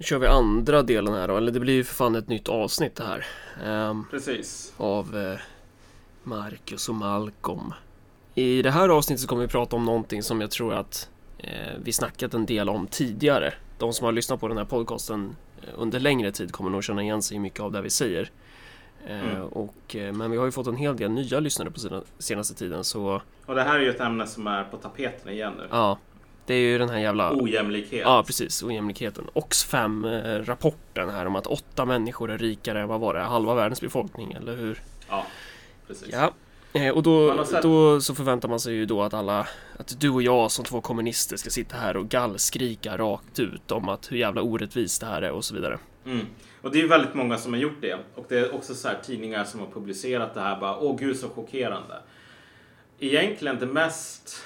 Nu kör vi andra delen här då, eller det blir ju för fan ett nytt avsnitt det här. ehm, Precis. av eh, Marcus och Malcolm. I det här avsnittet så kommer vi prata om någonting som jag tror att eh, vi snackat en del om tidigare. De som har lyssnat på den här podcasten eh, under längre tid kommer nog känna igen sig i mycket av det vi säger. Mm. och, men vi har ju fått en hel del nya lyssnare på senaste tiden så Och det här är ju ett ämne som är på tapeten igen nu. ja, det är ju den här jävla Ojämlikhet. Ja, precis. Ojämlikheten. Oxfam-rapporten här om att åtta människor är rikare än vad var det? Halva världens befolkning, eller hur? Ja, precis. Ja. Eh, Och då, då så förväntar man sig ju då att alla, att du och jag som två kommunister ska sitta här och gallskrika rakt ut om att hur jävla orättvist det här är och så vidare. Mm. Och det är väldigt många som har gjort det. Och det är också så här tidningar som har publicerat det här bara, åh gud så chockerande. Egentligen det mest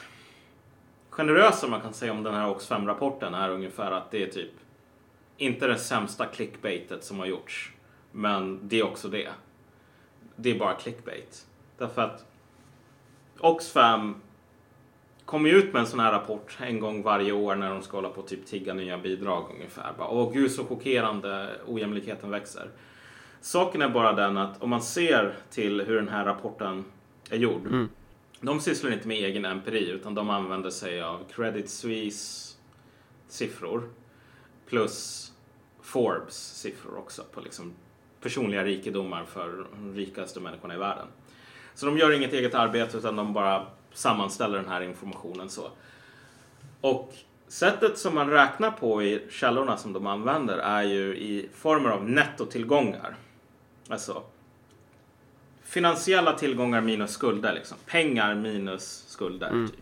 generösa man kan säga om den här Oxfam-rapporten är ungefär att det är typ inte det sämsta clickbaitet som har gjorts. Men det är också det. Det är bara clickbait. Därför att Oxfam kommer ju ut med en sån här rapport en gång varje år när de ska hålla på och typ tigga nya bidrag ungefär. Bara, Åh gud så chockerande ojämlikheten växer. Saken är bara den att om man ser till hur den här rapporten är gjord. Mm. De sysslar inte med egen empiri utan de använder sig av Credit Suisse siffror plus Forbes siffror också på liksom personliga rikedomar för de rikaste människorna i världen. Så de gör inget eget arbete utan de bara sammanställer den här informationen så. Och sättet som man räknar på i källorna som de använder är ju i former av nettotillgångar. Alltså finansiella tillgångar minus skulder liksom. Pengar minus skulder Mm. typ.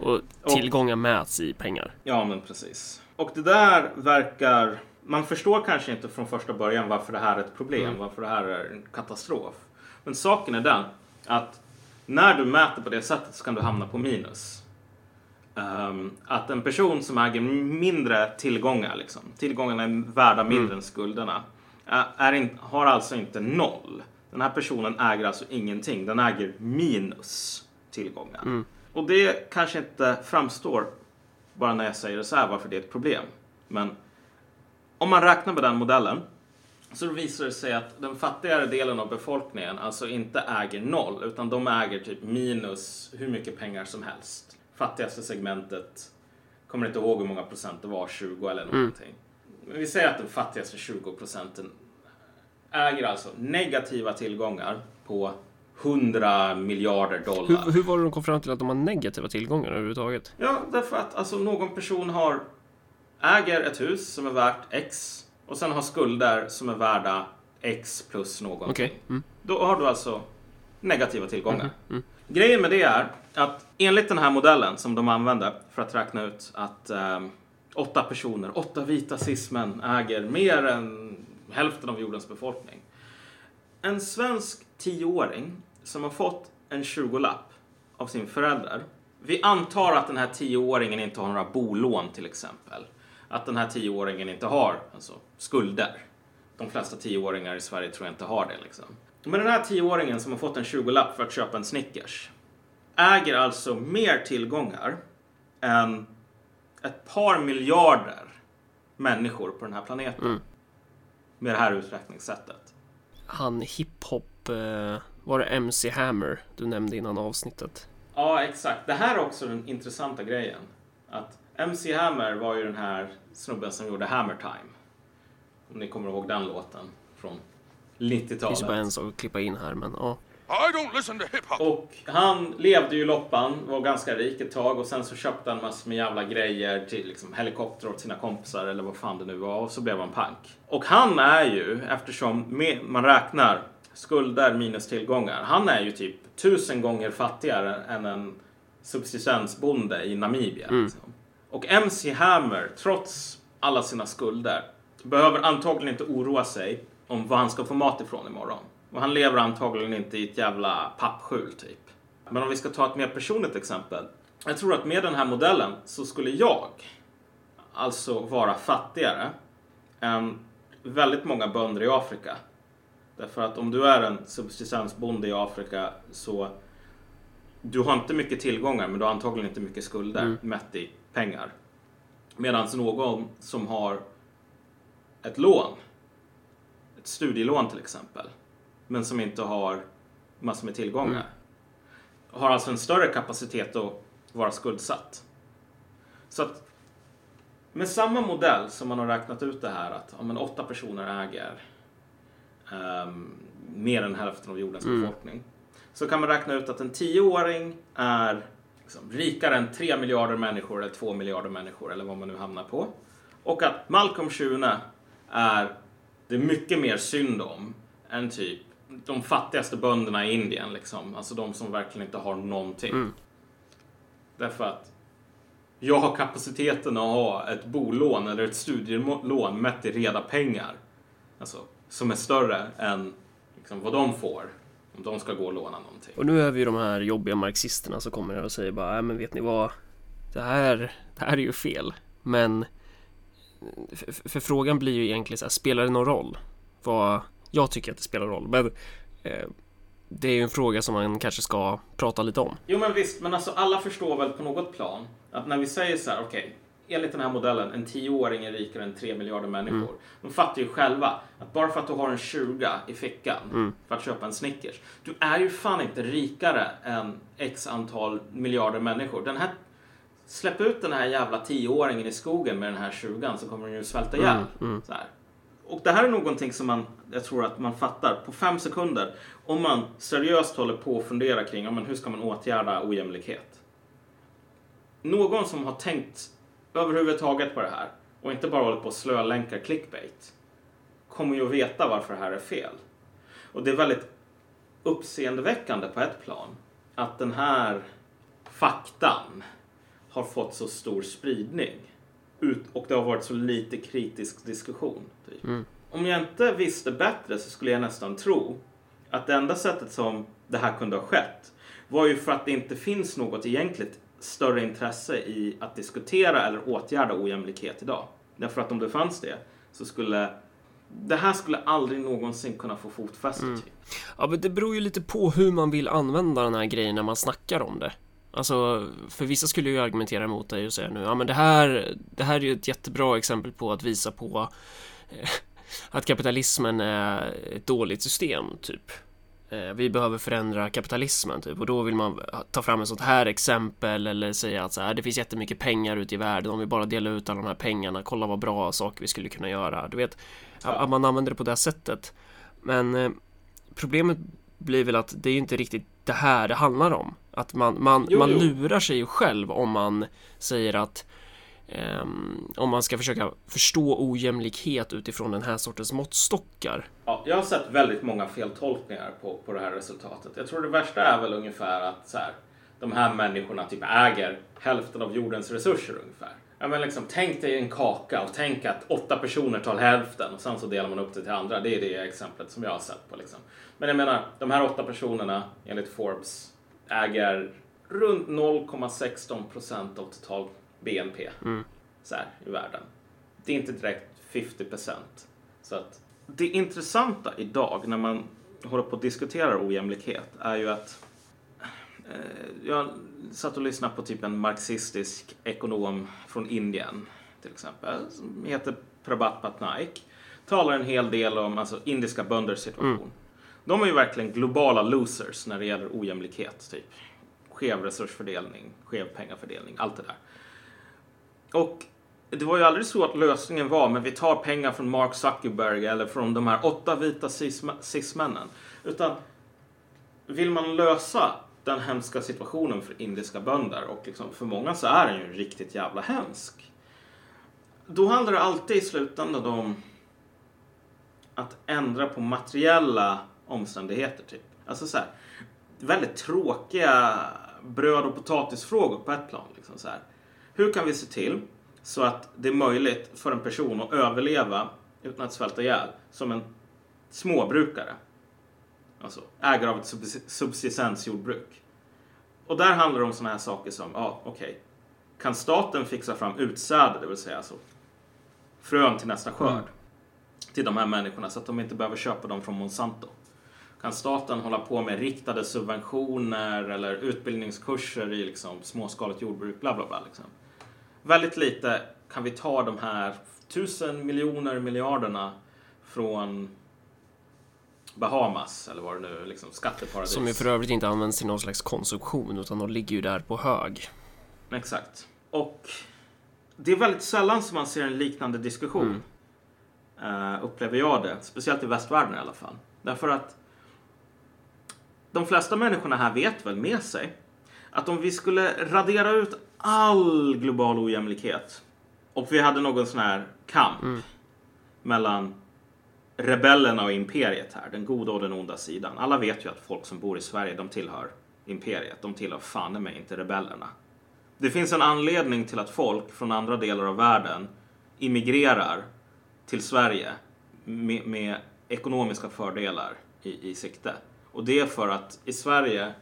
Och tillgångar mäts i pengar. Ja, men precis. Och det där verkar... Man förstår kanske inte från första början varför det här är ett problem, Mm. varför det här är en katastrof. Men saken är den att när du mäter på det sättet så kan du hamna på minus. Ehm, att en person som äger mindre tillgångar, liksom, tillgångarna är värda mindre Mm. än skulderna, är, är in, har alltså inte noll. Den här personen äger alltså ingenting, den äger minus tillgångar. Mm. Och det kanske inte framstår bara när jag säger det så här varför det är ett problem. Men om man räknar med den modellen så visar det sig att den fattigare delen av befolkningen alltså inte äger noll utan de äger typ minus hur mycket pengar som helst. Fattigaste segmentet, kommer inte ihåg hur många procent det var, 20 eller någonting. Men vi säger att den fattigaste 20 procenten äger alltså negativa tillgångar på 100 miljarder dollar. Hur, hur var det de kom fram till att de har negativa tillgångar överhuvudtaget? Ja, därför att alltså, någon person har, äger ett hus som är värt X och sen har skulder som är värda X plus någonting. Okej. Mm. Då har du alltså negativa tillgångar. Mhm, mm. Grejen med det är att enligt den här modellen som de använder för att räkna ut att ehm, åtta personer, åtta vita cismän äger mer än hälften av jordens befolkning. En svensk tioåring som har fått en 20-lapp av sin förälder. Vi antar att den här tioåringen inte har några bolån till exempel. Att den här tioåringen inte har alltså, skulder. De flesta tioåringar i Sverige tror jag inte har det. Liksom. Men den här tioåringen som har fått en 20-lapp för att köpa en Snickers äger alltså mer tillgångar än ett par miljarder människor på den här planeten. Mm. Med det här uträkningssättet. Han hiphop, eh, var det MC Hammer du nämnde innan avsnittet? Ja, exakt. Det här är också den intressanta grejen. Att MC Hammer var ju den här snubben som gjorde Hammer Time. Om ni kommer ihåg den låten från Det finns bara 90-talet. en sak att klippa in här, men ja. I don't listen to hip hop. Och han levde ju loppan, var ganska rik ett tag och sen så köpte han massor med jävla grejer till liksom helikopter åt sina kompisar eller vad fan det nu var och så blev han pank. Och han är ju, eftersom man räknar skulder minus tillgångar, han är ju typ tusen gånger fattigare än en subsistensbonde i Namibia. Liksom. Och MC Hammer, trots alla sina skulder, behöver antagligen inte oroa sig om var han ska få mat ifrån imorgon. Och han lever antagligen inte i ett jävla pappskjul typ. Men om vi ska ta ett mer personligt exempel. Jag tror att med den här modellen så skulle jag alltså vara fattigare än väldigt många bönder i Afrika. Därför att om du är en subsistensbonde i Afrika så du har inte mycket tillgångar men du har antagligen inte mycket skulder Mm. mätt i pengar. Medan någon som har ett lån, ett studielån till exempel, men som inte har massor med tillgångar. Mm. Har alltså en större kapacitet att vara skuldsatt. Så att med samma modell som man har räknat ut det här att ja, men åtta personer äger ehm, mer än hälften av jordens Mm. befolkning. Så kan man räkna ut att en tioåring är liksom, rikare än 3 miljarder människor eller 2 miljarder människor eller vad man nu hamnar på. Och att Malcolm Schune är det mycket mer synd om än typ de fattigaste bönderna i Indien. Liksom. Alltså de som verkligen inte har någonting. Mm. Därför att jag har kapaciteten att ha ett bolån eller ett studielån mätt i reda pengar. Alltså, som är större än liksom, vad de får om de ska gå och låna någonting. Och nu är vi ju de här jobbiga marxisterna som kommer och säger bara, "Nej, men vet ni vad? Det här, det här är ju fel. Men för, för frågan blir ju egentligen så här, spelar det någon roll? Vad, jag tycker att det spelar roll, men eh, det är ju en fråga som man kanske ska prata lite om. Jo men visst, men alltså alla förstår väl på något plan att när vi säger så här, okej, enligt den här modellen, en tioåring är rikare än 3 miljarder människor. Mm. De fattar ju själva att bara för att du har en 20 i fickan Mm. för att köpa en Snickers, du är ju fan inte rikare än x antal miljarder människor. Den här, släpp ut den här jävla tioåringen i skogen med den här 20 så kommer den ju svälta ihjäl. Mm, mm. Så här. Och det här är någonting som man, jag tror att man fattar på fem sekunder om man seriöst håller på och funderar kring ja, men hur ska man åtgärda ojämlikhet. Någon som har tänkt överhuvudtaget på det här och inte bara håller på och slölänkar clickbait kommer ju att veta varför det här är fel. Och det är väldigt uppseendeväckande på ett plan att den här faktan har fått så stor spridning ut, och det har varit så lite kritisk diskussion. Typ. Mm. Om jag inte visste bättre så skulle jag nästan tro att det enda sättet som det här kunde ha skett var ju för att det inte finns något egentligt större intresse i att diskutera eller åtgärda ojämlikhet idag. Därför att om det fanns det så skulle det här skulle aldrig någonsin kunna få fotfäste. Mm. Typ. Ja, men det beror ju lite på hur man vill använda den här grejen när man snackar om det. Alltså, för vissa skulle ju argumentera emot dig och säga nu, ja men det här, det här är ju ett jättebra exempel på att visa på eh, att kapitalismen är ett dåligt system, typ. Eh, Vi behöver förändra kapitalismen, typ. Och då vill man ta fram ett sånt här exempel eller säga att så här, det finns jättemycket pengar ute i världen. Om vi bara delar ut alla de här pengarna, kolla vad bra saker vi skulle kunna göra. Du vet, att man använder det på det sättet. Men eh, problemet blir väl att det är ju inte riktigt det här det handlar om. Att man, man, Jo, man jo. lurar sig själv om man säger att ehm, om man ska försöka förstå ojämlikhet utifrån den här sortens måttstockar. Ja, jag har sett väldigt många feltolkningar på, på det här resultatet. Jag tror det värsta är väl ungefär att så här, de här människorna typ äger hälften av jordens resurser ungefär. Ja, men liksom, tänk dig en kaka och tänk att åtta personer tar hälften och sen så delar man upp det till andra. Det är det exemplet som jag har sett på. Liksom. Men jag menar, de här åtta personerna enligt Forbes äger runt 0,16 procent av total BNP Mm. så här, i världen. Det är inte direkt 50 procent. Så att det intressanta idag när man håller på att diskutera ojämlikhet är ju att jag satt och lyssnade på typ en marxistisk ekonom från Indien till exempel som heter Prabhat Patnaik. Talar en hel del om alltså, indiska bönders situation. Mm. De är ju verkligen globala losers när det gäller ojämlikhet. Typ. Skev resursfördelning, skev pengafördelning, allt det där. Och det var ju aldrig så att lösningen var men vi tar pengar från Mark Zuckerberg eller från de här åtta vita cis- cismännen. Utan vill man lösa den hemska situationen för indiska bönder och liksom för många så är den ju riktigt jävla hemsk. Då handlar det alltid i slutändan om att ändra på materiella omständigheter. Typ. Alltså så här, väldigt tråkiga bröd och potatisfrågor på ett plan. Liksom så här. Hur kan vi se till så att det är möjligt för en person att överleva utan att svälta ihjäl som en småbrukare? Alltså ägare av ett subs- subsistensjordbruk. Och där handlar det om sådana här saker som, ja okej, kan staten fixa fram utsäde, det vill säga alltså frön till nästa skörd Mm. till de här människorna så att de inte behöver köpa dem från Monsanto? Kan staten hålla på med riktade subventioner eller utbildningskurser i liksom småskaligt jordbruk, bla bla bla. Liksom. Väldigt lite kan vi ta de här tusen miljoner miljarderna från Bahamas eller vad det nu liksom skatteparadis. Som ju för övrigt inte används till någon slags konsumtion utan de ligger ju där på hög. Exakt. Och det är väldigt sällan som man ser en liknande diskussion. Uh, upplever jag det. Speciellt i västvärlden i alla fall. Därför att de flesta människorna här vet väl med sig att om vi skulle radera ut all global ojämlikhet och vi hade någon sån här kamp Mm. mellan rebellerna och imperiet här, den goda och den onda sidan. Alla vet ju att folk som bor i Sverige, de tillhör imperiet. De tillhör fan mig inte rebellerna. Det finns en anledning till att folk från andra delar av världen immigrerar till Sverige med, med ekonomiska fördelar i, i sikte. Och det är för att i Sverige,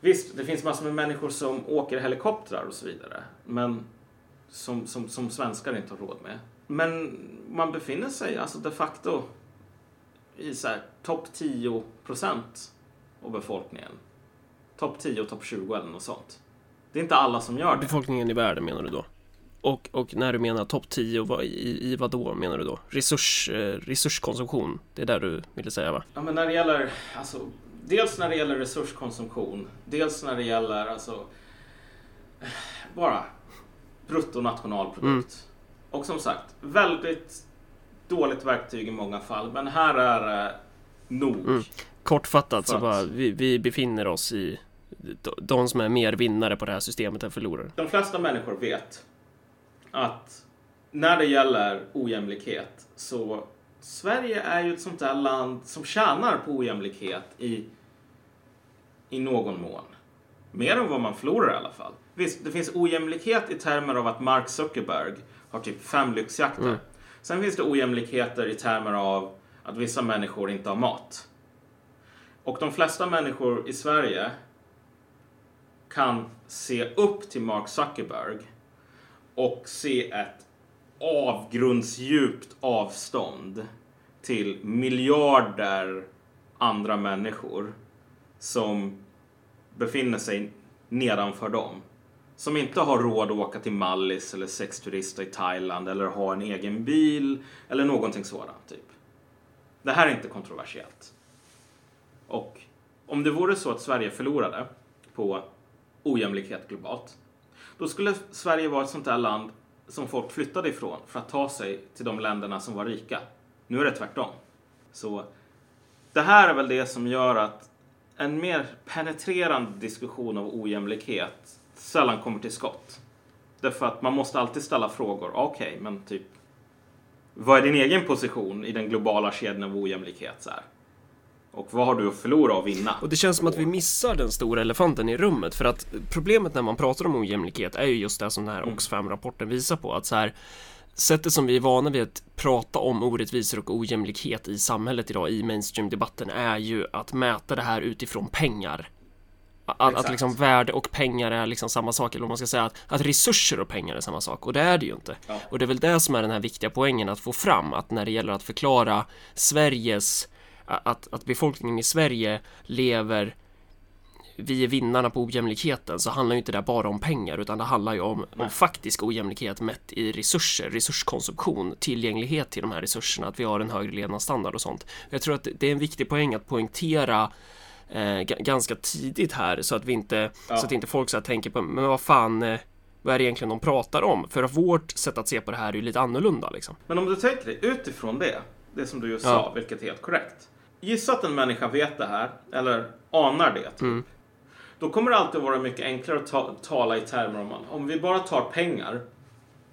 visst, det finns massor med människor som åker helikoptrar och så vidare. Men som, som, som svenskar inte har råd med. Men man befinner sig alltså de facto i så här topp 10 procent av befolkningen. Topp 10 och topp 20 eller något sånt. Det är inte alla som gör det. Befolkningen i världen menar du då? Och, och när du menar topp 10, vad, i, i vad då menar du då? Resurs, eh, resurskonsumtion, det är där du ville säga va? Ja, men när det gäller, alltså, dels när det gäller resurskonsumtion, dels när det gäller, alltså, eh, bara bruttonationalprodukt. Mm. Och som sagt, väldigt dåligt verktyg i många fall, men här är det nog. Mm. Kortfattat så bara, vi, vi befinner oss i de- de som är mer vinnare på det här systemet än förlorare. De flesta människor vet att när det gäller ojämlikhet så Sverige är ju ett sånt där land som tjänar på ojämlikhet i, i någon mån. Mer än vad man förlorar i alla fall. Visst, det finns ojämlikhet i termer av att Mark Zuckerberg har typ fem lyxjakter. Mm. Sen finns det ojämlikheter i termer av att vissa människor inte har mat. Och de flesta människor i Sverige kan se upp till Mark Zuckerberg och se ett avgrundsdjupt avstånd till miljarder andra människor som befinner sig nedanför dem. Som inte har råd att åka till Mallis eller sexturista i Thailand eller ha en egen bil eller någonting sådant. Typ. Det här är inte kontroversiellt. Och om det vore så att Sverige förlorade på ojämlikhet globalt, då skulle Sverige vara ett sånt där land som folk flyttade ifrån för att ta sig till de länderna som var rika. Nu är det tvärtom. Så det här är väl det som gör att en mer penetrerande diskussion av ojämlikhet sällan kommer till skott. Därför att man måste alltid ställa frågor. Okej, men typ vad är din egen position i den globala kedjan av ojämlikhet? Så här? Och vad har du att förlora och vinna? Och det känns som att vi missar den stora elefanten i rummet för att problemet när man pratar om ojämlikhet är ju just det som den här Mm. Oxfam-rapporten visar på att så här Sättet som vi är vana vid att prata om orättvisor och ojämlikhet i samhället idag i mainstream-debatten är ju att mäta det här utifrån pengar. Att, att liksom värde och pengar är liksom samma sak, eller om man ska säga att, att resurser och pengar är samma sak, och det är det ju inte. Ja. Och det är väl det som är den här viktiga poängen att få fram, att när det gäller att förklara Sveriges, att, att befolkningen i Sverige lever vi är vinnarna på ojämlikheten så handlar ju inte det bara om pengar utan det handlar ju om, om faktisk ojämlikhet mätt i resurser, resurskonsumtion, tillgänglighet till de här resurserna, att vi har en högre levnadsstandard och sånt. Jag tror att det är en viktig poäng att poängtera eh, ganska tidigt här så att vi inte, Ja. så att inte folk så här tänker på, men vad fan, eh, vad är det egentligen de pratar om? För vårt sätt att se på det här är ju lite annorlunda liksom. Men om du tänker dig utifrån det, det som du just Ja. sa, vilket är helt korrekt. Gissa att en människa vet det här, eller anar det. Typ. Mm. Då kommer det alltid vara mycket enklare att ta, tala i termer om att om vi bara tar pengar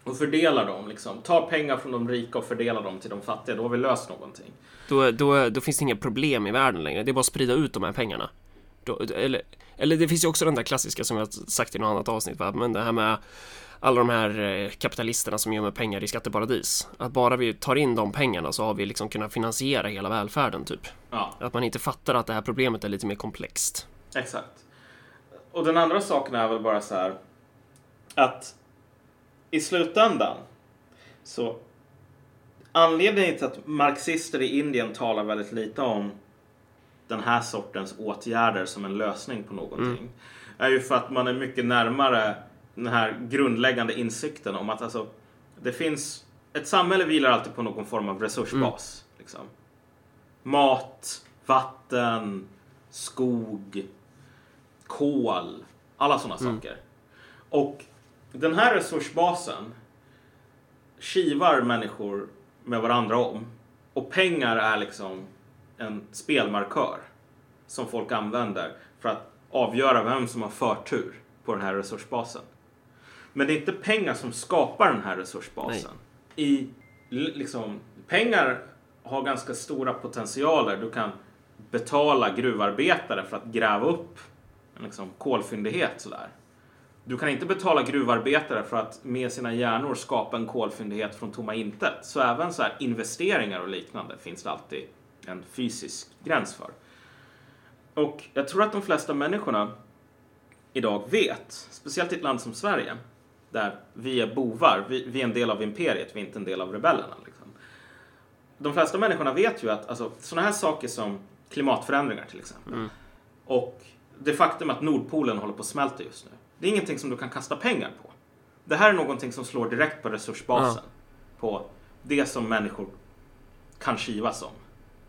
och fördelar dem, liksom, tar pengar från de rika och fördelar dem till de fattiga, då har vi löst någonting. Då, då, då finns det inga problem i världen längre. Det är bara att sprida ut de här pengarna. Då, eller, eller det finns ju också den där klassiska som jag sagt i något annat avsnitt, va? men det här med alla de här eh, kapitalisterna som gömmer pengar i skatteparadis. Att bara vi tar in de pengarna så har vi liksom kunnat finansiera hela välfärden typ. Ja, Att man inte fattar att det här problemet är lite mer komplext. exakt. Och den andra saken är väl bara så här att i slutändan så anledningen till att marxister i Indien talar väldigt lite om den här sortens åtgärder som en lösning på någonting är ju för att man är mycket närmare den här grundläggande insikten om att alltså, det finns ett samhälle vilar alltid på någon form av resursbas. Liksom. Mat, vatten, skog, kol, alla sådana saker. Och den här resursbasen kivar människor med varandra om. Och pengar är liksom en spelmarkör som folk använder för att avgöra vem som har förtur på den här resursbasen. Men det är inte pengar som skapar den här resursbasen. I l- liksom, pengar har ganska stora potentialer. Du kan betala gruvarbetare för att gräva upp en liksom, kolfyndighet sådär. Du kan inte betala gruvarbetare för att med sina hjärnor skapa en kolfyndighet från tomma intet. Så även så här investeringar och liknande finns det alltid en fysisk gräns för. Och jag tror att de flesta människorna idag vet, speciellt i ett land som Sverige, där vi är bovar, vi, vi är en del av imperiet, vi är inte en del av rebellerna. Liksom. De flesta människorna vet ju att alltså, sådana här saker som klimatförändringar till exempel och det faktum att Nordpolen håller på att smälta just nu. Det är ingenting som du kan kasta pengar på. Det här är någonting som slår direkt på resursbasen. På det som människor kan kivas om.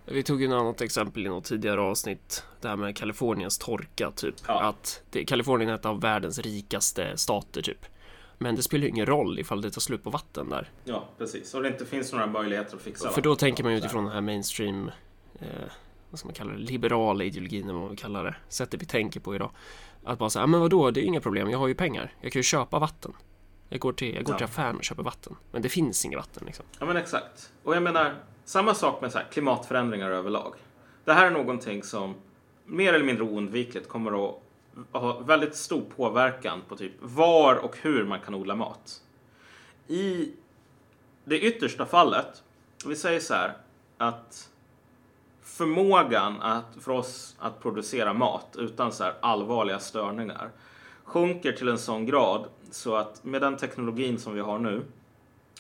Vi tog ju ett annat exempel i något tidigare avsnitt. Det här med Kaliforniens torka typ. Ja. Att det, Kalifornien är ett av världens rikaste stater typ. Men det spelar ju ingen roll ifall det tar slut på vatten där. Ja, precis. Och det inte finns några möjligheter att fixa För då vatten. tänker man ju utifrån den här mainstream eh, vad ska man kalla det, liberala ideologin eller vad man vill kalla det. Sättet vi tänker på idag. Att bara säga, men vadå, det är inga problem, jag har ju pengar. Jag kan ju köpa vatten. Jag går till, jag går Ja. till affären och köper vatten. Men det finns inget vatten liksom. Ja, men exakt. Och jag menar, samma sak med så här, klimatförändringar överlag. Det här är någonting som mer eller mindre oundvikligt kommer att ha väldigt stor påverkan på typ var och hur man kan odla mat. I det yttersta fallet, vi säger så här att förmågan att, för oss att producera mat utan så här allvarliga störningar sjunker till en sån grad så att med den teknologin som vi har nu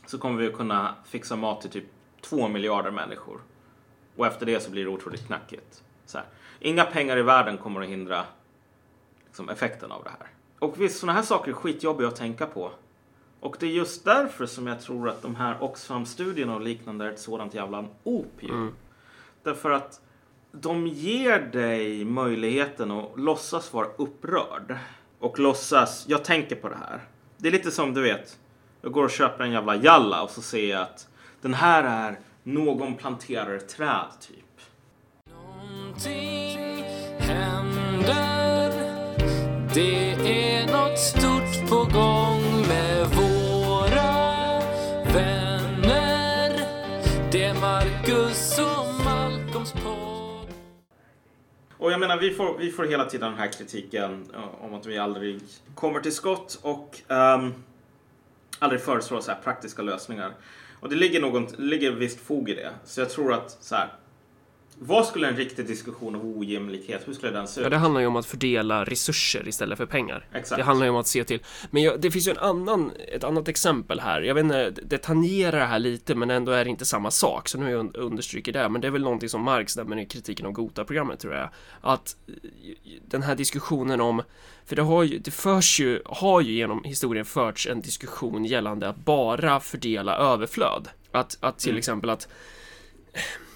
så kommer vi att kunna fixa mat till typ två miljarder människor. Och efter det så blir det otroligt knackigt. Så här. Inga pengar i världen kommer att hindra liksom, effekten av det här. Och visst, sådana här saker är skitjobbiga att tänka på. Och det är just därför som jag tror att de här Oxfam-studierna och liknande är ett sådant jävla opium. Därför att de ger dig möjligheten att låtsas vara upprörd. Och låtsas, jag tänker på det här. Det är lite som du vet, jag går och köper en jävla jalla och så ser jag att den här är någon planterar träd typ. Någonting händer Det är något stort på gång Och jag menar, vi får, vi får hela tiden den här kritiken eh, om att vi aldrig kommer till skott och um, aldrig föreslår så här praktiska lösningar. Och det ligger, någon, det ligger visst fog i det. Så jag tror att så här, vad skulle en riktig diskussion om ojämlikhet, hur skulle den se Ja, ut? det handlar ju om att fördela resurser istället för pengar. Exakt. Det handlar ju om att se till. Men jag, det finns ju en annan, ett annat exempel här. Jag vet inte, det tangerar det här lite, men ändå är det inte samma sak. Så nu jag un- understryker det. Men det är väl någonting som Marx nämner i kritiken om Gota-programmet, tror jag. Att eh, den här diskussionen om, för det har ju, det förs ju, har ju genom historien förts en diskussion gällande att bara fördela överflöd. Att, att till exempel att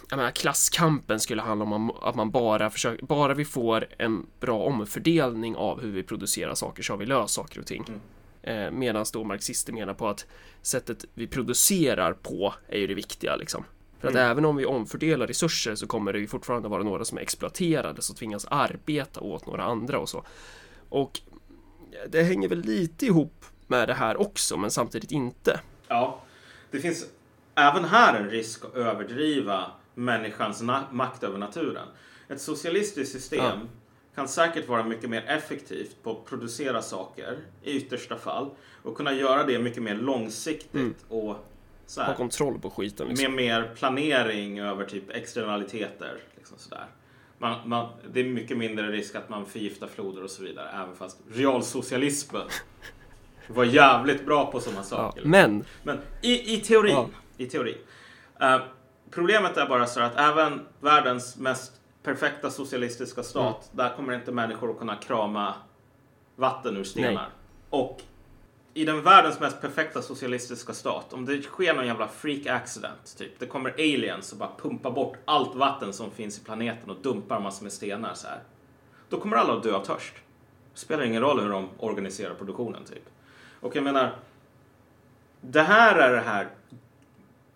jag menar, klasskampen skulle handla om att man bara försöker, bara vi får en bra omfördelning av hur vi producerar saker så har vi löst saker och ting. Eh, Medan då marxister menar på att sättet vi producerar på är ju det viktiga liksom. För att även om vi omfördelar resurser så kommer det ju fortfarande vara några som är exploaterade som tvingas arbeta åt några andra och så. Och det hänger väl lite ihop med det här också, men samtidigt inte. Ja, det finns även här en risk att överdriva människans makt över naturen. Ett socialistiskt system Ja. kan säkert vara mycket mer effektivt på att producera saker i yttersta fall och kunna göra det mycket mer långsiktigt och så Ha här, kontroll på skiten liksom. med mer planering över typ externaliteter. Liksom sådär. Man, man, det är mycket mindre risk att man förgiftar floder och så vidare, även fast realsocialismen var jävligt bra på sådana Ja, saker. men Men i, i teorin, Ja. i teorin. Eh, problemet är bara så att även världens mest perfekta socialistiska stat, Mm. där kommer inte människor att kunna krama vatten ur stenar. Nej. Och i den världens mest perfekta socialistiska stat, om det sker någon jävla freak accident, typ, det kommer aliens och bara pumpar bort allt vatten som finns i planeten och dumpar massor med stenar så här. Då kommer alla att dö av törst. Det spelar ingen roll hur de organiserar produktionen, typ. Och jag menar, det här är det här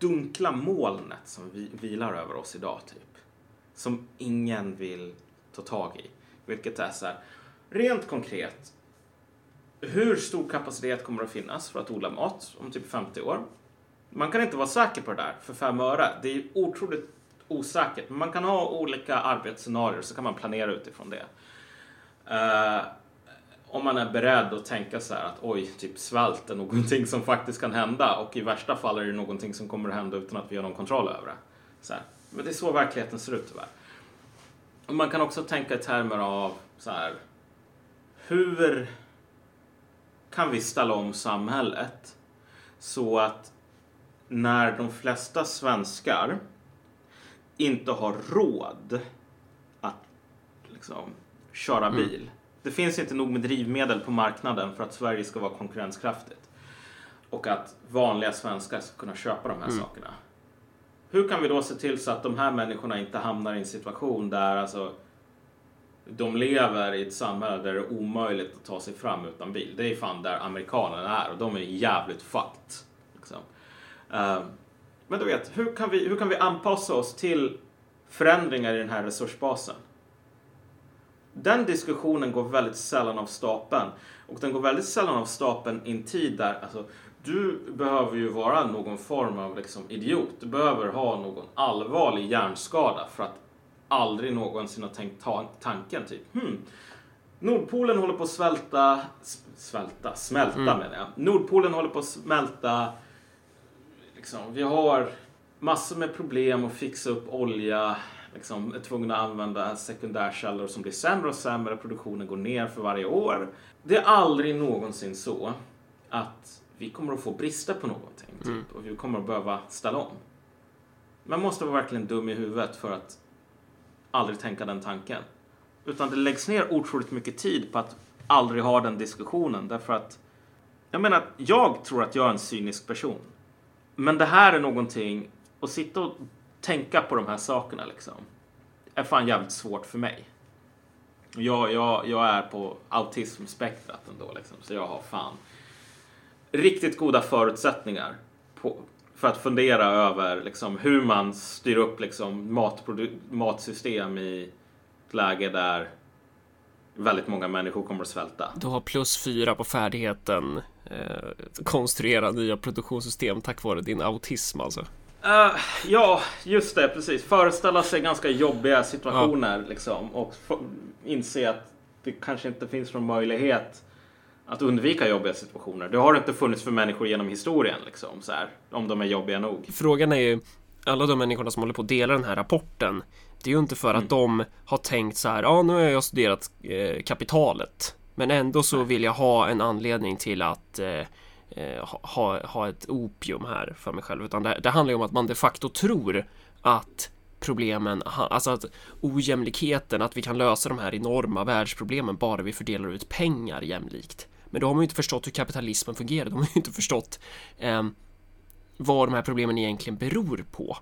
dunkla molnet som vi, vilar över oss idag, typ. Som ingen vill ta tag i. Vilket är så här, rent konkret, hur stor kapacitet kommer att finnas för att odla mat om typ 50 år? Man kan inte vara säker på det där för fem öre. Det är otroligt osäkert. Men man kan ha olika arbetsscenarier så kan man planera utifrån det. Uh, om man är beredd att tänka så här att oj, typ svält är någonting som faktiskt kan hända och i värsta fall är det någonting som kommer att hända utan att vi har någon kontroll över det. Så här. Men det är så verkligheten ser ut tyvärr. Och man kan också tänka i termer av så här, hur kan vi ställa om samhället så att när de flesta svenskar inte har råd att liksom, köra Mm. bil. Det finns inte nog med drivmedel på marknaden för att Sverige ska vara konkurrenskraftigt. Och att vanliga svenskar ska kunna köpa de här Mm. sakerna. Hur kan vi då se till så att de här människorna inte hamnar i en situation där alltså de lever i ett samhälle där det är omöjligt att ta sig fram utan bil. Det är fan där amerikanerna är och de är jävligt fucked. Liksom. Eh, men du vet, hur kan, vi, hur kan vi anpassa oss till förändringar i den här resursbasen? Den diskussionen går väldigt sällan av stapeln. Och den går väldigt sällan av stapeln i en tid där alltså, du behöver ju vara någon form av liksom, idiot. Du behöver ha någon allvarlig hjärnskada för att aldrig någonsin har tänkt ta tanken typ hmm, Nordpolen håller på att svälta, svälta, smälta menar jag. Nordpolen håller på att smälta. Liksom, vi har massor med problem att fixa upp olja. Liksom, är tvungna att använda sekundärkällor som blir sämre och sämre. Produktionen går ner för varje år. Det är aldrig någonsin så att vi kommer att få brister på någonting. Typ, och vi kommer att behöva ställa om. Man måste vara verkligen dum i huvudet för att aldrig tänka den tanken. Utan det läggs ner otroligt mycket tid på att aldrig ha den diskussionen. Därför att, jag menar, jag tror att jag är en cynisk person. Men det här är någonting, att sitta och tänka på de här sakerna liksom, är fan jävligt svårt för mig. Jag, jag, jag är på autismspektrat ändå liksom, så jag har fan riktigt goda förutsättningar på, för att fundera över liksom, hur man styr upp liksom, matsystem i ett läge där väldigt många människor kommer att svälta. Du har plus fyra på färdigheten eh, konstruera nya produktionssystem tack vare din autism alltså. Eh, ja, just det, precis. Föreställa sig ganska jobbiga situationer liksom, och inse att det kanske inte finns någon möjlighet att undvika jobbiga situationer. Det har inte funnits för människor genom historien, liksom, så här, om de är jobbiga nog. Frågan är ju, alla de människorna som håller på att dela den här rapporten, det är ju inte för att de har tänkt så här, ja nu har jag studerat eh, kapitalet, men ändå så vill jag ha en anledning till att eh, Eh, ha- ha, ha ett opium här för mig själv, utan det, det handlar ju om att man de facto tror att problemen, alltså att ojämlikheten, att vi kan lösa de här enorma världsproblemen bara vi fördelar ut pengar jämlikt. Men då har man ju inte förstått hur kapitalismen fungerar, de har ju inte förstått eh, vad de här problemen egentligen beror på.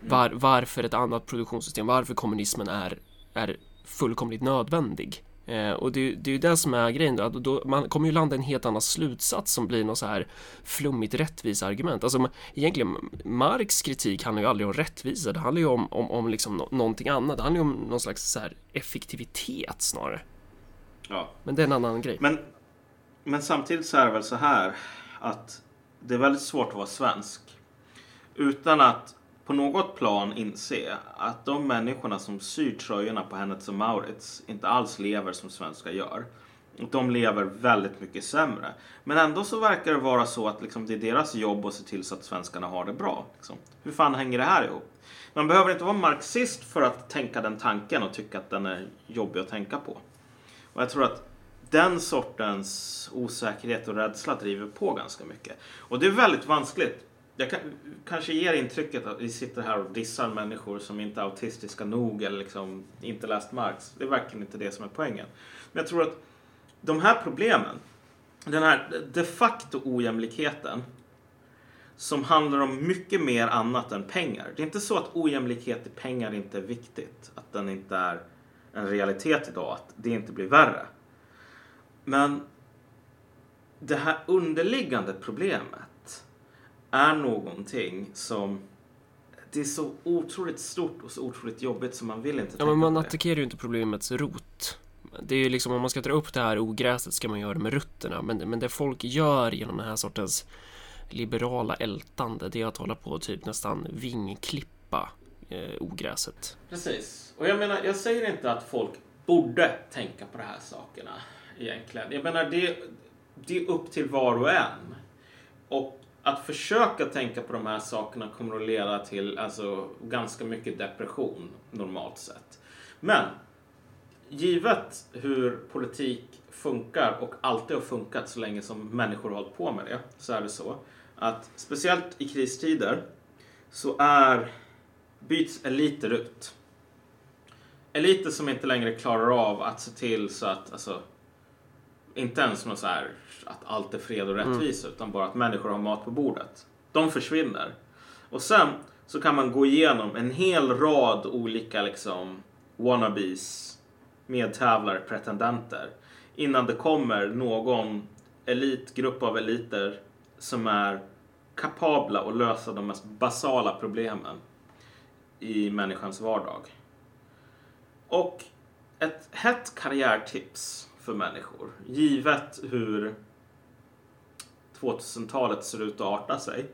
Var, varför ett annat produktionssystem, varför kommunismen är, är fullkomligt nödvändig. Eh, och det, det är ju det som är grejen då, då, man kommer ju landa en helt annan slutsats som blir något så här flummigt rättviseargument. Alltså man- egentligen, Marx kritik handlar ju aldrig om rättvisa, det handlar ju om, om, om liksom nå- någonting annat, det handlar ju om någon slags så här effektivitet snarare. Ja. Men det är en annan grej. Men, men samtidigt så är det väl så här att det är väldigt svårt att vara svensk utan att på något plan inse att de människorna som syr tröjorna på Hennes och Maurits inte alls lever som svenskar gör. De lever väldigt mycket sämre. Men ändå så verkar det vara så att liksom det är deras jobb att se till så att svenskarna har det bra. Liksom. Hur fan hänger det här ihop? Man behöver inte vara marxist för att tänka den tanken och tycka att den är jobbig att tänka på. Och jag tror att den sortens osäkerhet och rädsla driver på ganska mycket. Och det är väldigt vanskligt. Jag kan, kanske ger intrycket att vi sitter här och dissar människor som inte är autistiska nog eller liksom inte läst Marx. Det är verkligen inte det som är poängen. Men jag tror att de här problemen den här de facto ojämlikheten som handlar om mycket mer annat än pengar. Det är inte så att ojämlikhet i pengar inte är viktigt, att den inte är en realitet idag, att det inte blir värre. Men det här underliggande problemet är någonting som det är så otroligt stort och så otroligt jobbigt som man vill inte Ja, men man attackerar ju inte problemets rot. Det är ju liksom om man ska dra upp det här ogräset ska man göra det med rötterna. Men, men det folk gör genom den här sortens liberala ältande, det är att hålla på och typ nästan vingklippa eh, ogräset. Precis. Och jag menar, jag säger inte att folk borde tänka på de här sakerna egentligen. Jag menar, det, det är upp till var och en. Och att försöka tänka på de här sakerna kommer att leda till alltså, ganska mycket depression normalt sett. Men givet hur politik funkar och alltid har funkat så länge som människor har hållit på med det så är det så att speciellt i kristider så är byts eliter ut. Eliter som inte längre klarar av att se till så att, alltså, inte ens något så här att allt är fred och rättvisa utan bara att människor har mat på bordet. De försvinner. Och sen så kan man gå igenom en hel rad olika liksom wannabes, medtävlare, pretendenter innan det kommer någon elitgrupp av eliter som är kapabla att lösa de mest basala problemen i människans vardag. Och ett hett karriärtips för människor, givet hur 2000-talet ser ut att arta sig,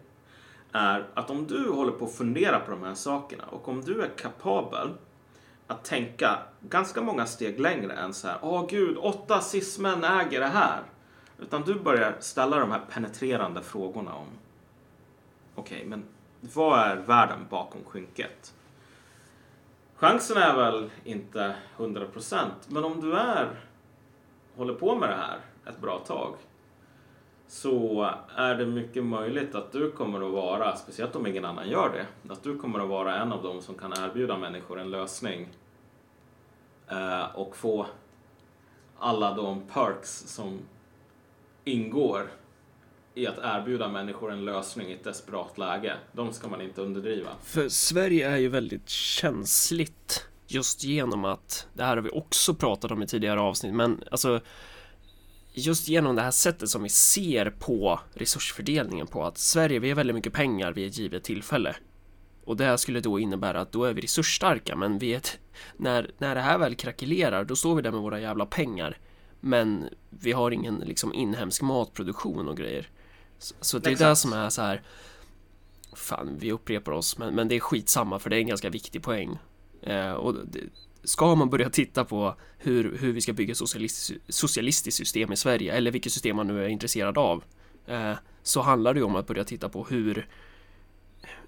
är att om du håller på att fundera på de här sakerna och om du är kapabel att tänka ganska många steg längre än så här, åh gud, åtta cis-män äger det här. Utan du börjar ställa de här penetrerande frågorna om, okej, men vad är världen bakom skynket? Chansen är väl inte 100% men om du är håller på med det här ett bra tag så är det mycket möjligt att du kommer att vara, speciellt om ingen annan gör det, att du kommer att vara en av dem som kan erbjuda människor en lösning eh, och få alla de perks som ingår i att erbjuda människor en lösning i ett desperat läge. De ska man inte underdriva. För Sverige är ju väldigt känsligt just genom att, det här har vi också pratat om i tidigare avsnitt, men alltså just genom det här sättet som vi ser på resursfördelningen på att Sverige, vi har väldigt mycket pengar vid ett givet tillfälle. Och det här skulle då innebära att då är vi resursstarka, men vi ett, när, när det här väl krackelerar, då står vi där med våra jävla pengar. Men vi har ingen liksom inhemsk matproduktion och grejer. Så, så det är Exakt. det som är så här. Fan, vi upprepar oss, men, men det är skitsamma för det är en ganska viktig poäng. Eh, och det, ska man börja titta på hur, hur vi ska bygga socialistiskt, socialistiskt system i Sverige, eller vilket system man nu är intresserad av, eh, så handlar det ju om att börja titta på hur,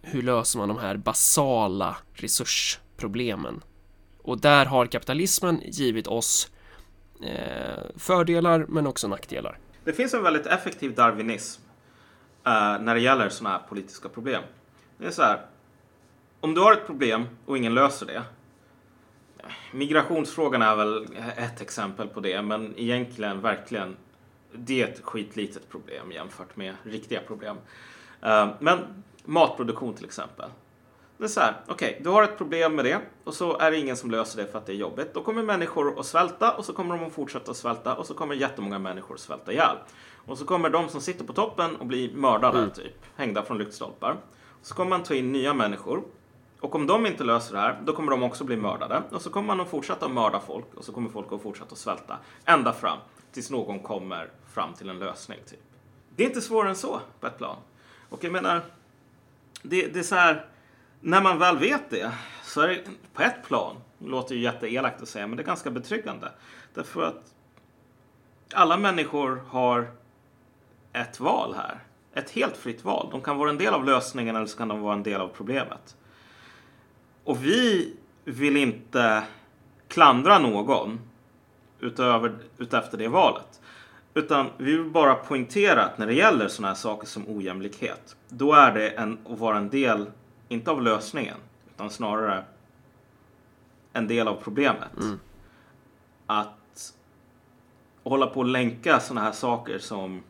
hur löser man de här basala resursproblemen. Och där har kapitalismen givit oss eh, fördelar men också nackdelar. Det finns en väldigt effektiv darwinism eh, när det gäller sådana här politiska problem. Det är så här. Om du har ett problem och ingen löser det. Migrationsfrågan är väl ett exempel på det, men egentligen verkligen det är ett skitlitet problem jämfört med riktiga problem. Eh, men matproduktion till exempel. Det är så här, okej, du har ett problem med det och så är det ingen som löser det för att det är jobbigt. Då kommer människor att svälta och så kommer de att fortsätta att svälta och så kommer jättemånga människor att svälta ihjäl. Och så kommer de som sitter på toppen och blir mördade, typ, hängda från lyktstolpar. Så kommer man ta in nya människor och om de inte löser det här, då kommer de också bli mördade. Och så kommer man att fortsätta att mörda folk och så kommer folk att fortsätta att svälta. Ända fram tills någon kommer fram till en lösning, typ. Det är inte svårare än så på ett plan. Och jag menar, det, det är så här, när man väl vet det så är det på ett plan, det låter ju jätteelakt att säga, men det är ganska betryggande. Därför att alla människor har ett val här. Ett helt fritt val. De kan vara en del av lösningen eller så kan de vara en del av problemet. Och vi vill inte klandra någon utöver, utefter det valet. Utan vi vill bara poängtera att när det gäller sådana här saker som ojämlikhet, då är det en, att vara en del, inte av lösningen, utan snarare en del av problemet. Att och hålla på och länka sådana här saker som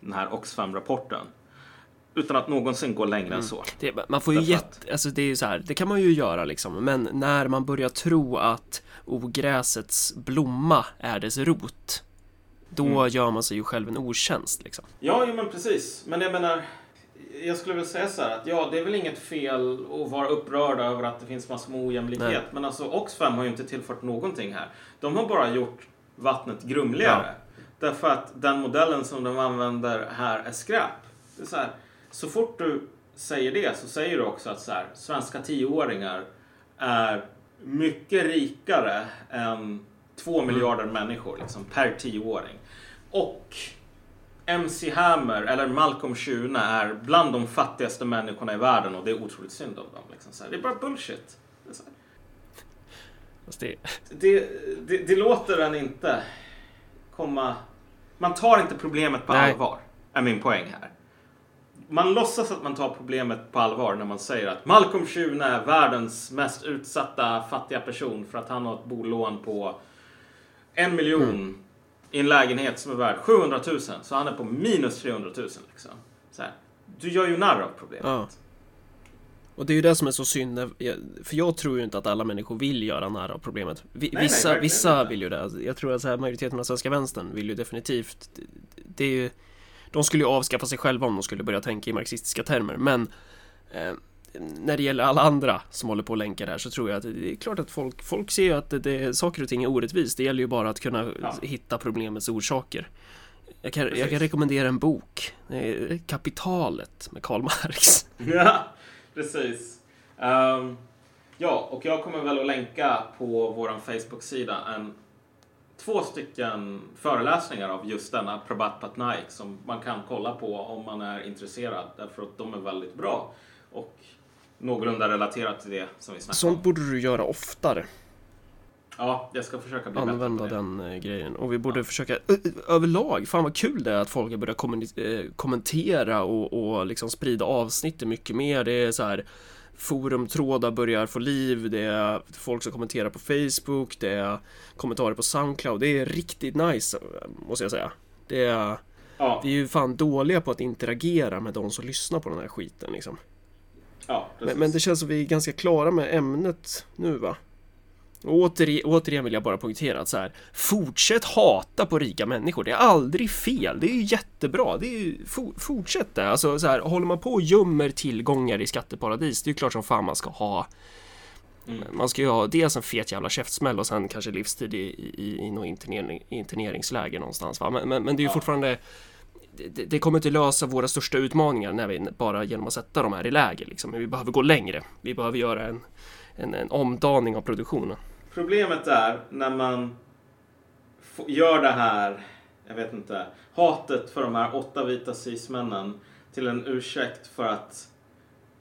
den här Oxfam-rapporten. Utan att någonsin gå längre än så. Det, man får ju jätte, alltså det är så här, det kan man ju göra liksom, men när man börjar tro att ogräsets blomma är dess rot, då Mm. gör man sig ju själv en otjänst liksom. Ja, jo, men precis. Men jag menar, jag skulle väl säga så här att ja, det är väl inget fel att vara upprörd över att det finns massor med ojämlikhet. Nej. Men alltså Oxfam har ju inte tillfört någonting här. De har bara gjort vattnet grumligare. Därför att den modellen som de använder här är skräp. Det är så, här, så fort du säger det så säger du också att så här, svenska tioåringar är mycket rikare än två miljarder människor liksom, per tioåring. Och MC Hammer eller Malcolm Schune är bland de fattigaste människorna i världen och det är otroligt synd om dem. Liksom. Så här, det är bara bullshit. Det, det, Det, det, låter en inte komma... Man tar inte problemet på Nej. allvar, är min poäng här. Man låtsas att man tar problemet på allvar när man säger att Malcolm Schune är världens mest utsatta fattiga person för att han har ett bolån på en miljon Mm. i en lägenhet som är värd 700 000. Så han är på minus 300 000. Liksom. Så här. Du gör ju narr av problemet. Ja. Och det är ju det som är så synd, för jag tror ju inte att alla människor vill göra nära av problemet. Vi, nej, vissa, verkligen vissa vill ju det. Alltså, Jag tror att så här, majoriteten av svenska vänstern vill ju definitivt, det, det är ju, de skulle ju avskaffa sig själva om de skulle börja tänka i marxistiska termer, men eh, när det gäller alla andra som håller på och länkar här så tror jag att det är klart att folk, folk ser ju att det, det, saker och ting är orättvist. Det gäller ju bara att kunna Ja. hitta problemets orsaker. Jag kan, jag kan rekommendera en bok, Kapitalet med Karl Marx. Ja, precis. Ehm, ja, och jag kommer väl att länka på vår Facebook-sida en, två stycken föreläsningar av just denna Prabhat Patnaik som man kan kolla på om man är intresserad därför att de är väldigt bra och någorlunda relaterat till det som vi snackade Sånt om. borde du göra oftare. Ja, jag ska försöka bli bättre Använda på det. den eh, grejen. Och vi borde försöka ö- ö- överlag, fan vad kul det är att folk har börjat eh, kommentera och, och liksom sprida avsnittet mycket mer. Det är så här forumtrådar börjar få liv, det är folk som kommenterar på Facebook, det är kommentarer på Soundcloud. Det är riktigt nice, måste jag säga. Det är, Ja, vi är ju fan dåliga på att interagera med de som lyssnar på den här skiten liksom. ja. Men, men det känns som vi är ganska klara med ämnet nu va? Och åter, återigen vill jag bara poängtera att så här, fortsätt hata på rika människor. Det är aldrig fel. Det är ju jättebra. Det är ju, for, fortsätt det. Alltså så här, håller man på och gömmer tillgångar i skatteparadis, det är ju klart som fan man ska ha. Mm. Man ska ju ha dels en fet jävla käftsmäll och sen kanske livstid i, i, i något internering, interneringsläge någonstans va. Men, men, men det är ju Ja. fortfarande det, det kommer inte lösa våra största utmaningar när vi bara genom att sätta dem här i läger liksom. Men vi behöver gå längre. Vi behöver göra en, en, en omdaning av produktionen. Problemet är när man gör det här, jag vet inte, hatet för de här åtta vita cismännen till en ursäkt för att,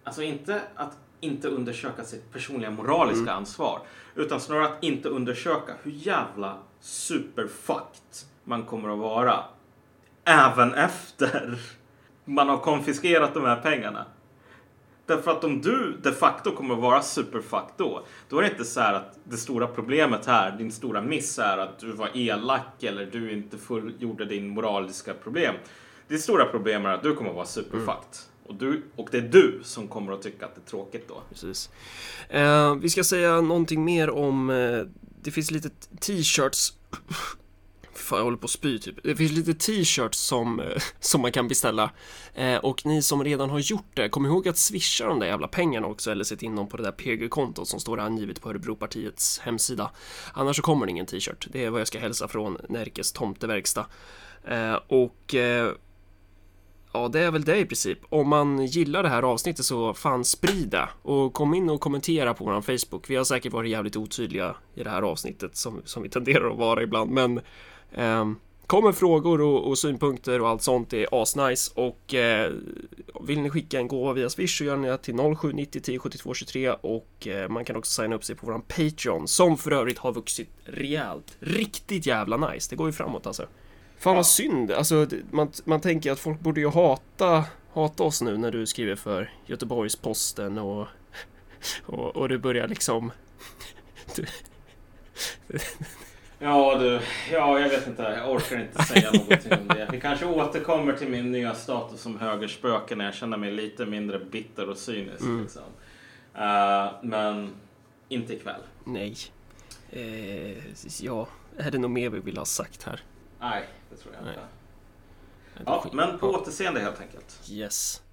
alltså inte att inte undersöka sitt personliga moraliska ansvar, utan snarare att inte undersöka hur jävla superfucked man kommer att vara även efter man har konfiskerat de här pengarna. Därför att om du de facto kommer att vara superfuck då, då är det inte så här att det stora problemet här, din stora miss är att du var elak eller du inte fullgjorde din moraliska problem. Ditt stora problem är att du kommer att vara superfucked. Och, du, och det är du som kommer att tycka att det är tråkigt då. Precis. Eh, vi ska säga någonting mer om, eh, det finns lite t-shirts Fan, jag håller på att spy typ. Det finns lite t-shirts som, eh, som man kan beställa. Eh, och ni som redan har gjort det, kom ihåg att swisha de där jävla pengarna också eller sätt in dem på det där PG-kontot som står angivet på Örebropartiets hemsida. Annars så kommer det ingen t-shirt. Det är vad jag ska hälsa från Närkes tomteverkstad. Eh, och eh, Ja, det är väl det i princip. Om man gillar det här avsnittet så fan sprid det och kom in och kommentera på vår Facebook. Vi har säkert varit jävligt otydliga i det här avsnittet som, som vi tenderar att vara ibland, men Ehm, kommer frågor och, och synpunkter och allt sånt. Det är asnice och eh, vill ni skicka en gåva via Swish så gör ni det till 0790 10 72 23 och eh, man kan också signa upp sig på våran Patreon som för övrigt har vuxit rejält. Riktigt jävla nice. Det går ju framåt alltså. Fan vad synd, alltså man, man tänker att folk borde ju hata, hata oss nu när du skriver för Göteborgs-Posten och, och, och du börjar liksom... Du, Ja du, ja jag vet inte. Jag orkar inte säga någonting om det. Vi kanske återkommer till min nya status som högerspöke när jag känner mig lite mindre bitter och cynisk. Liksom. Eh, men inte ikväll. Nej. Eh, ja, är det något mer vi vill ha sagt här? Nej, det tror jag inte. Ja, men på återseende helt enkelt. Yes.